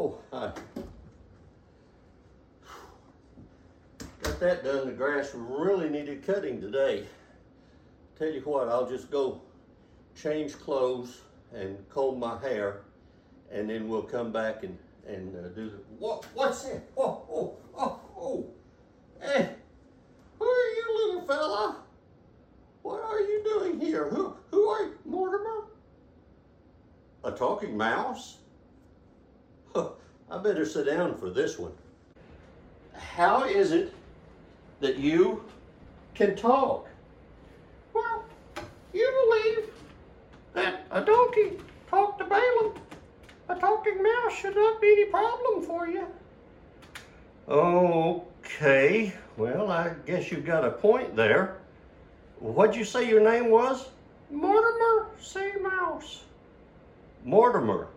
Oh, hi. Got that done. The grass really needed cutting today. Tell you what, I'll just go change clothes and comb my hair, and then we'll come back and and uh, do the. What? What's that? Oh, oh, oh, oh! Hey, who are you, little fella? What are you doing here? Who who are you, Mortimer? A talking mouse? I better sit down for this one. How is it that you can talk? Well, you believe that a donkey talked to Balaam. A talking mouse should not be any problem for you. Okay, well, I guess you've got a point there. What'd you say your name was? Mortimer C. Mouse. Mortimer.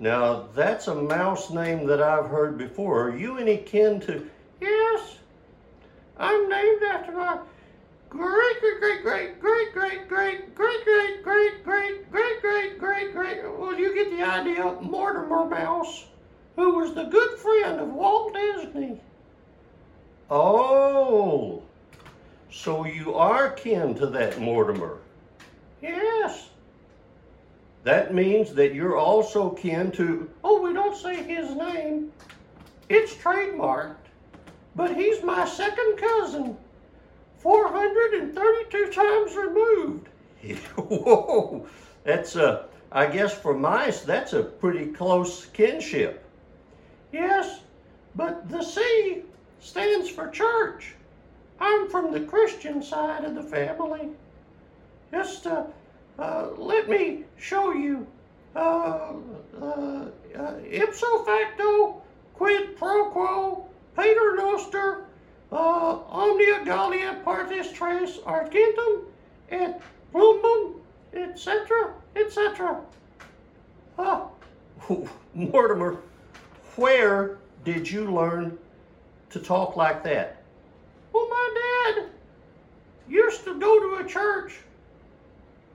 Now, that's a mouse name that I've heard before. Are you any kin to. Yes, I'm named after my great great great great great great great great great great great great great great well you get the idea Mortimer Mouse, who was the good friend of Walt Disney. Oh, so you are kin to that Mortimer. Yes. That means that you're also kin to. Oh, we don't say his name. It's trademarked. But he's my second cousin. 432 times removed. Whoa, that's a. I guess for mice, that's a pretty close kinship. Yes, but the C stands for church. I'm from the Christian side of the family. Just uh, uh, let me show you. Uh, uh, uh, ipso facto, quid pro quo, pater noster, uh, omnia gallia partis tres argentum, et plumbum, etc., etc. Ah, Mortimer, where did you learn to talk like that? well, my dad used to go to a church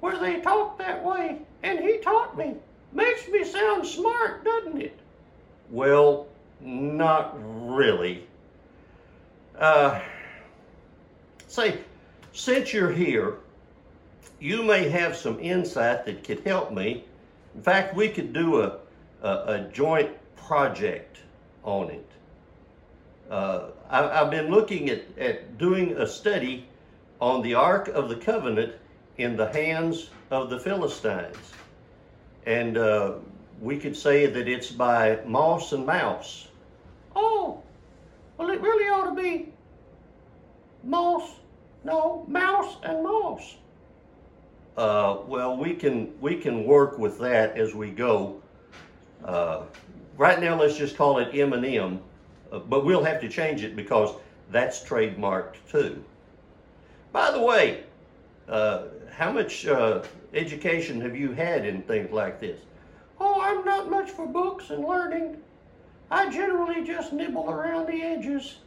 where they talk that way, and he taught me. Makes me sound smart, doesn't it? Well, not really. Uh, say, since you're here, you may have some insight that could help me. In fact, we could do a, a, a joint project on it. Uh, I, I've been looking at, at doing a study on the Ark of the Covenant in the hands of the Philistines. And uh, we could say that it's by Moss and Mouse. Oh, well, it really ought to be moss, no, mouse and moss. Uh, well, we can we can work with that as we go. Uh, right now, let's just call it M and M, uh, but we'll have to change it because that's trademarked too. By the way, uh, how much uh, education have you had in things like this? Oh, I'm not much for books and learning. I generally just nibble around the edges.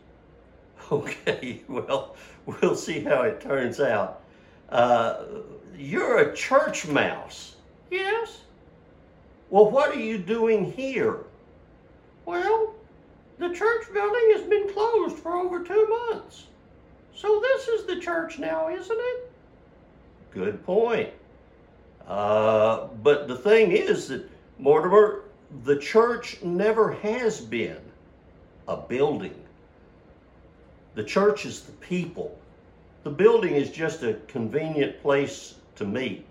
Okay, well, we'll see how it turns out. Uh, you're a church mouse. Yes, Well, what are you doing here? well, the church building has been closed for over two months. So this is the church now, isn't it? Good point. Uh, but the thing is that, Mortimer, the church never has been a building. The church is the people. The building is just a convenient place to meet.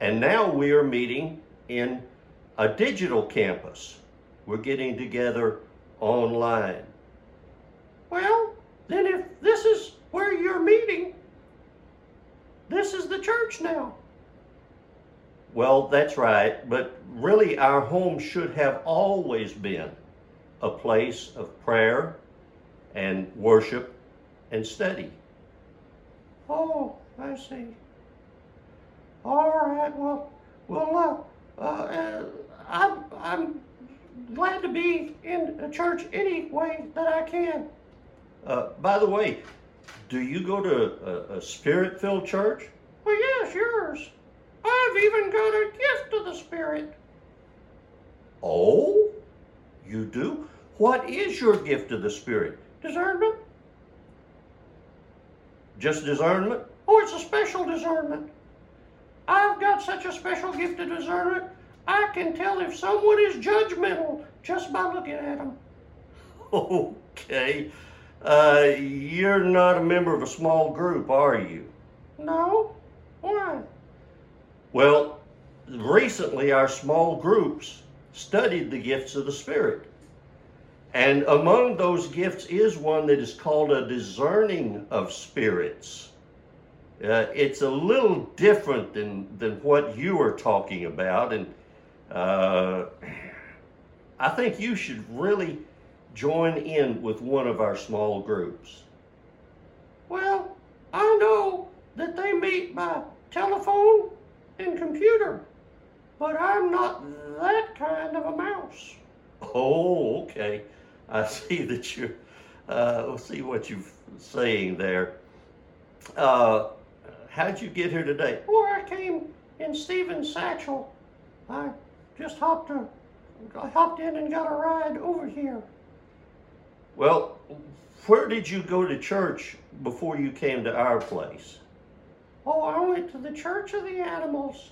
And now we are meeting in a digital campus. We're getting together online. Well, then if this is where you're meeting, this is the church now. Well, that's right, but really our home should have always been a place of prayer and worship and study. Oh, I see. All right, well, well, uh, uh, uh, I'm, I'm glad to be in a church any way that I can. Uh, by the way, do you go to a, a spirit filled church? Well, yes, yours. I've even got a gift of the Spirit. Oh, You do? What is your gift of the Spirit? Discernment? Just discernment? Oh, it's a special discernment. I've got such a special gift of discernment, I can tell if someone is judgmental just by looking at them. Okay. Uh, you're not a member of a small group, are you? No? Why? Well, recently our small groups studied the gifts of the Spirit. And among those gifts is one that is called a discerning of spirits. Uh, it's a little different than, than what you are talking about, and uh, I think you should really join in with one of our small groups. Well, I know that they meet by telephone and computer, but I'm not that kind of a mouse. Oh, okay. I see that you're, uh, see what you're saying there. Uh, how'd you get here today? Or I came in Stephen's satchel. I just hopped a, I hopped in and got a ride over here. Well, where did you go to church before you came to our place? Oh, I went to the Church of the Animals.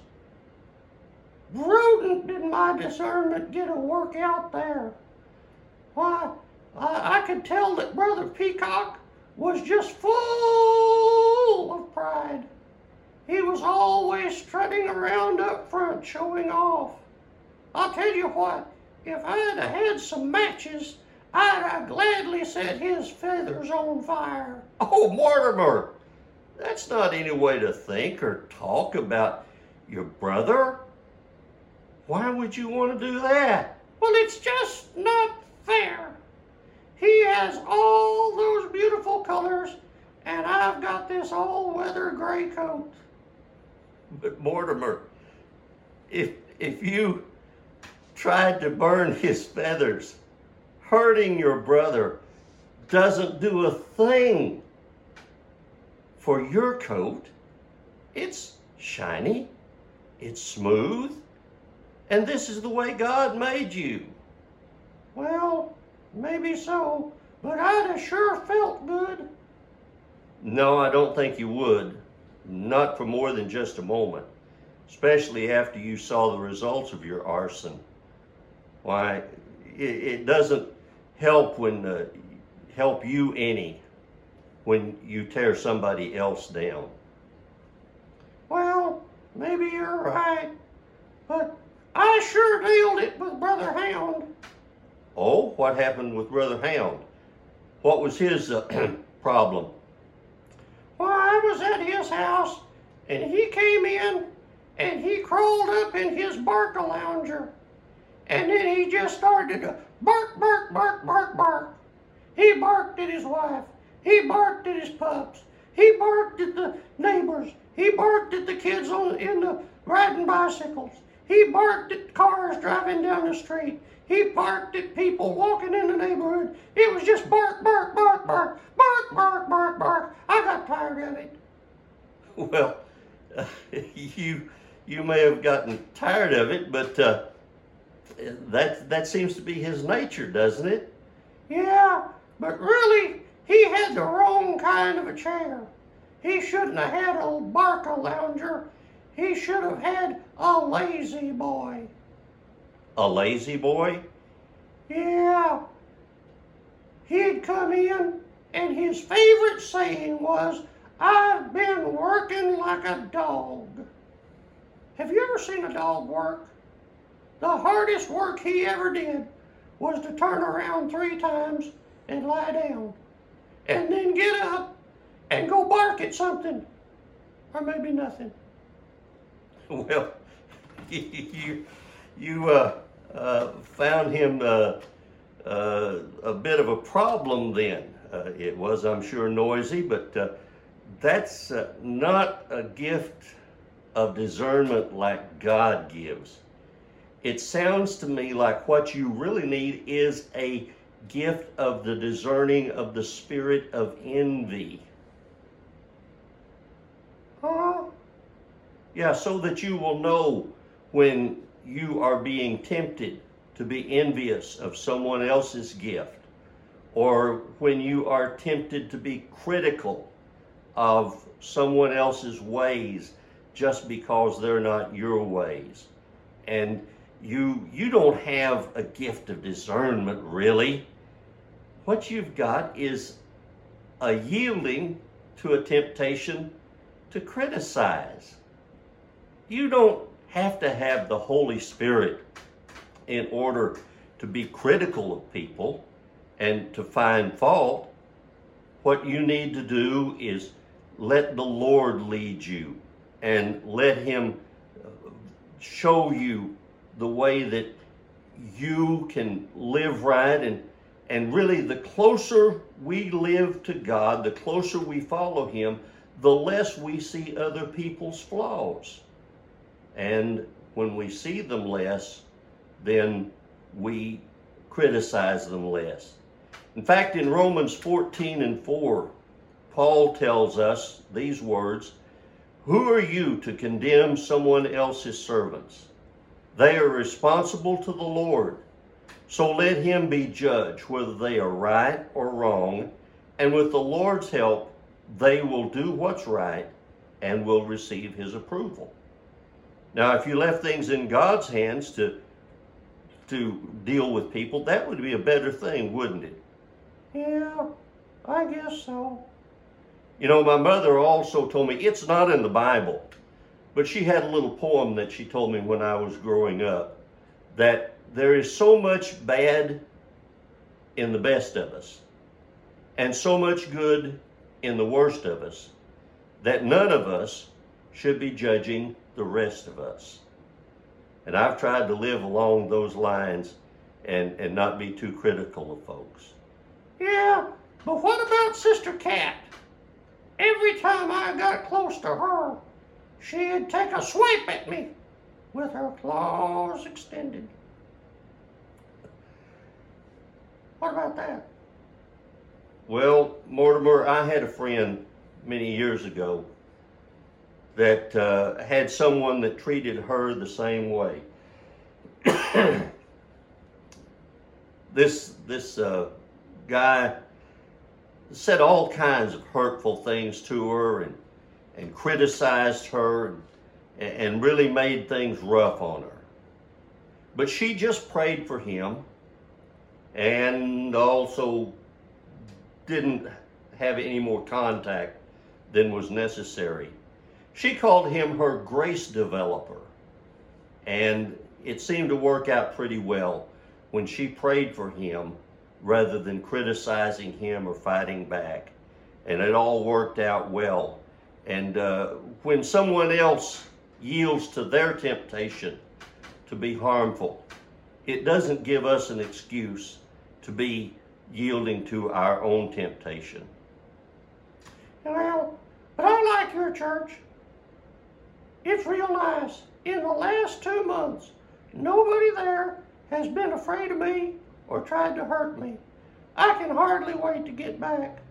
Rodent did my discernment get a work out there. Why, I, I could tell that Brother Peacock was just full of pride. He was always strutting around up front, showing off. I'll tell you what, if I'd have had some matches, I'd have gladly set his feathers on fire. Oh, Mortimer, that's not any way to think or talk about your brother. Why would you want to do that? Well, it's just not fair. He has all those beautiful colors, and I've got this all weather gray coat. But Mortimer, if if you tried to burn his feathers, hurting your brother doesn't do a thing for your coat. It's shiny, it's smooth, and this is the way God made you. Well, maybe so, but I'd have sure felt good. No, I don't think you would. Not for more than just a moment, especially after you saw the results of your arson. Why, it, it doesn't help when uh, help you any when you tear somebody else down. Well, maybe you're right, but I sure nailed it with Brother Hound. Oh, what happened with Brother Hound? What was his uh, problem? Well, I was at his house, and he came in, and he crawled up in his barker lounger, and then he just started to bark, bark, bark, bark, bark. He barked at his wife. He barked at his pups. He barked at the neighbors. He barked at the kids on in the riding bicycles. He barked at cars driving down the street. He barked at people walking in the neighborhood. It was just bark, bark, bark, bark, bark, bark, bark, bark. I got tired of it. Well, uh, you you may have gotten tired of it, but uh, that that seems to be his nature, doesn't it? Yeah, but really, he had the wrong kind of a chair. He shouldn't have had a barker lounger. He should have had a lazy boy. A lazy boy? Yeah. He'd come in, and his favorite saying was, I've been working like a dog. Have you ever seen a dog work? The hardest work he ever did was to turn around three times and lie down, and then get up and go bark at something, or maybe nothing. Well, you you uh, uh, found him uh, uh, a bit of a problem then. Uh, it was, I'm sure, noisy, but uh, that's not a gift of discernment like God gives. It sounds to me like what you really need is a gift of the discerning of the spirit of envy. Huh? Yeah, so that you will know when you are being tempted to be envious of someone else's gift, or when you are tempted to be critical of someone else's ways just because they're not your ways. And you you don't have a gift of discernment really. What you've got is a yielding to a temptation to criticize. You don't have to have the Holy Spirit in order to be critical of people and to find fault. What you need to do is let the Lord lead you and let Him show you the way that you can live right and and really the closer we live to God, the closer we follow him, the less we see other people's flaws. And when we see them less, then we criticize them less. In fact, in Romans 14 and 4, Paul tells us these words Who are you to condemn someone else's servants? They are responsible to the Lord. So let him be judge whether they are right or wrong, and with the Lord's help, they will do what's right and will receive his approval. Now, if you left things in God's hands to to deal with people, that would be a better thing, wouldn't it? Yeah, I guess so. You know, my mother also told me it's not in the Bible, but she had a little poem that she told me when I was growing up that there is so much bad in the best of us and so much good in the worst of us that none of us should be judging the rest of us. And I've tried to live along those lines and, and not be too critical of folks. Yeah, but what about Sister Cat? Every time I got close to her, she'd take a swipe at me with her claws extended. What about that? Well, Mortimer, I had a friend many years ago that uh, had someone that treated her the same way. this this uh, guy said all kinds of hurtful things to her and and criticized her and, and really made things rough on her. But she just prayed for him and also didn't have any more contact than was necessary. She called him her grace developer, and it seemed to work out pretty well when she prayed for him rather than criticizing him or fighting back. And it all worked out well. And uh, when someone else yields to their temptation to be harmful, it doesn't give us an excuse to be yielding to our own temptation. Well, but I like your church. It's real nice. In the last two months, nobody there has been afraid of me or tried to hurt me. I can hardly wait to get back.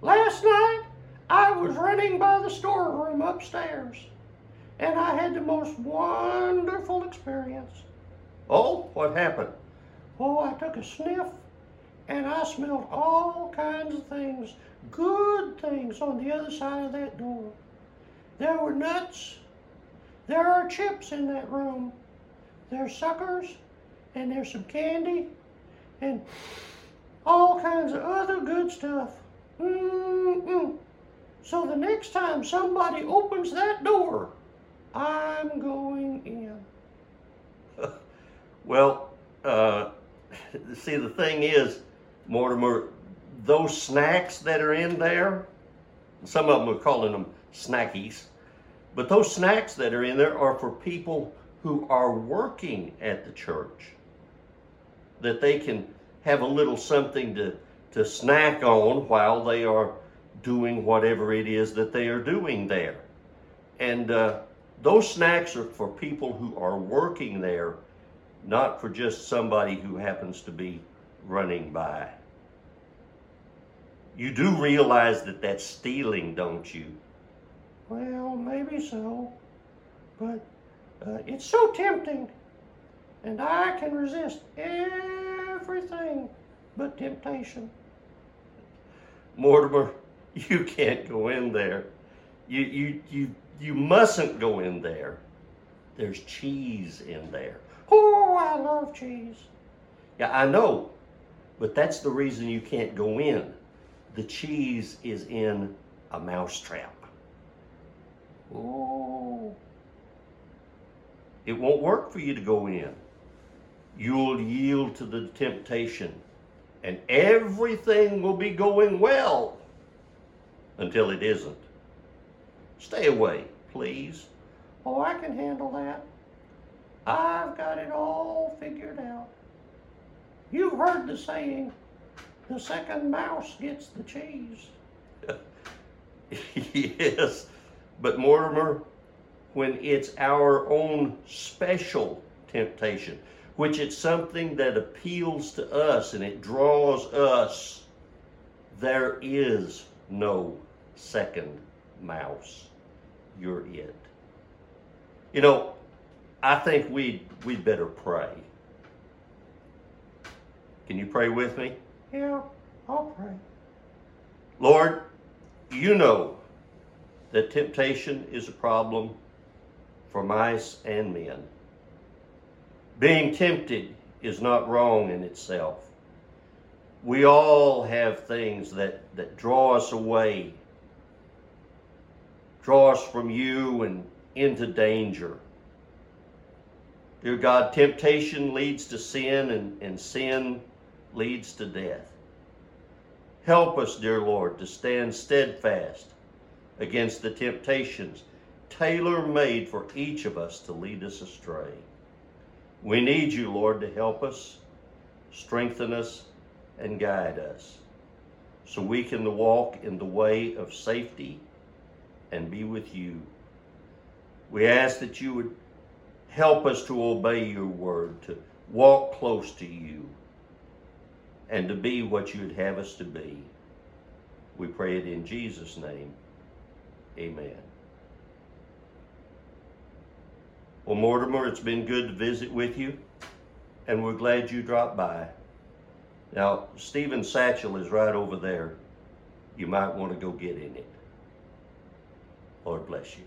Last night, I was running by the storeroom upstairs, and I had the most wonderful experience. Oh, what happened? Oh, I took a sniff and I smelled all kinds of things, good things on the other side of that door. There were nuts. There are chips in that room. There's suckers and there's some candy and all kinds of other good stuff. Mm-mm. So the next time somebody opens that door, I'm going in. Well, uh, see, the thing is, Mortimer, those snacks that are in there, some of them are calling them snackies, but those snacks that are in there are for people who are working at the church. That they can have a little something to, to snack on while they are doing whatever it is that they are doing there. And uh, those snacks are for people who are working there, not for just somebody who happens to be running by. You do realize that that's stealing, don't you? Well, maybe so. But uh, it's so tempting. and I can resist everything but temptation. Mortimer, you can't go in there. You, you, you, you mustn't go in there. There's cheese in there. Oh, I love cheese. Yeah, I know, but that's the reason you can't go in. The cheese is in a mousetrap. Oh, It won't work for you to go in. You'll yield to the temptation, and everything will be going well until it isn't. Stay away, please. oh, I can handle that. I've got it all figured out. You've heard the saying, the second mouse gets the cheese. yes, but Mortimer, when it's our own special temptation, which it's something that appeals to us and it draws us, there is no second mouse. You're it. You know, I think we we'd better pray. Can you pray with me? Yeah, I'll pray. Lord, you know that temptation is a problem for mice and men. Being tempted is not wrong in itself. We all have things that, that draw us away, draw us from you and into danger. Dear God, temptation leads to sin, and, and sin leads to death. Help us, dear Lord, to stand steadfast against the temptations tailor made for each of us to lead us astray. We need you, Lord, to help us, strengthen us, and guide us so we can walk in the way of safety and be with you. We ask that you would help us to obey your word, to walk close to you, and to be what you'd have us to be. We pray it in Jesus' name. Amen. Well, Mortimer, it's been good to visit with you, and we're glad you dropped by. Now, Stephen's satchel is right over there. You might want to go get in it. Lord bless you.